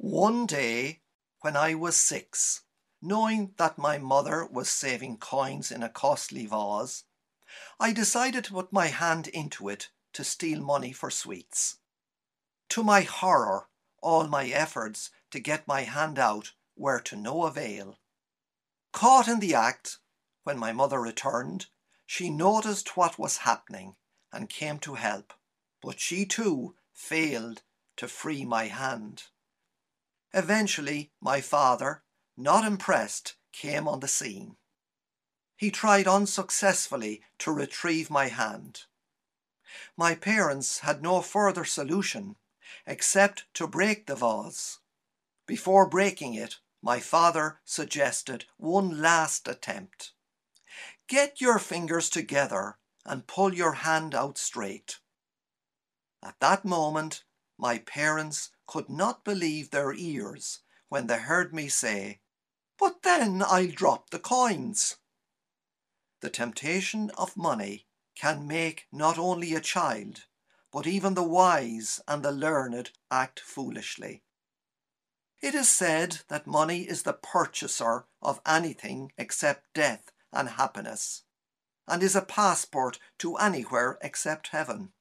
One day, when I was six, knowing that my mother was saving coins in a costly vase, I decided to put my hand into it to steal money for sweets. To my horror, all my efforts to get my hand out were to no avail. Caught in the act, when my mother returned, she noticed what was happening and came to help, but she too failed to free my hand. Eventually, my father, not impressed, came on the scene. He tried unsuccessfully to retrieve my hand. My parents had no further solution except to break the vase. Before breaking it, my father suggested one last attempt. Get your fingers together and pull your hand out straight. At that moment, my parents could not believe their ears when they heard me say, But then I'll drop the coins. The temptation of money can make not only a child, but even the wise and the learned act foolishly. It is said that money is the purchaser of anything except death and happiness, and is a passport to anywhere except heaven.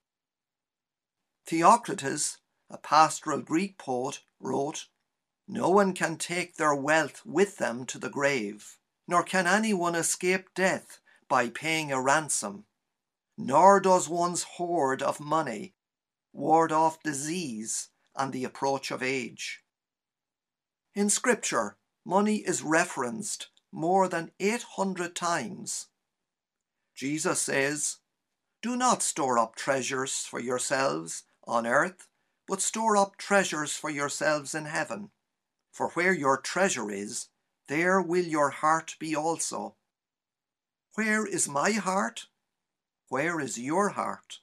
Theocritus, a pastoral Greek poet, wrote, No one can take their wealth with them to the grave, nor can anyone escape death by paying a ransom, nor does one's hoard of money ward off disease and the approach of age. In Scripture, money is referenced more than 800 times. Jesus says, Do not store up treasures for yourselves on earth, but store up treasures for yourselves in heaven. For where your treasure is, there will your heart be also. Where is my heart? Where is your heart?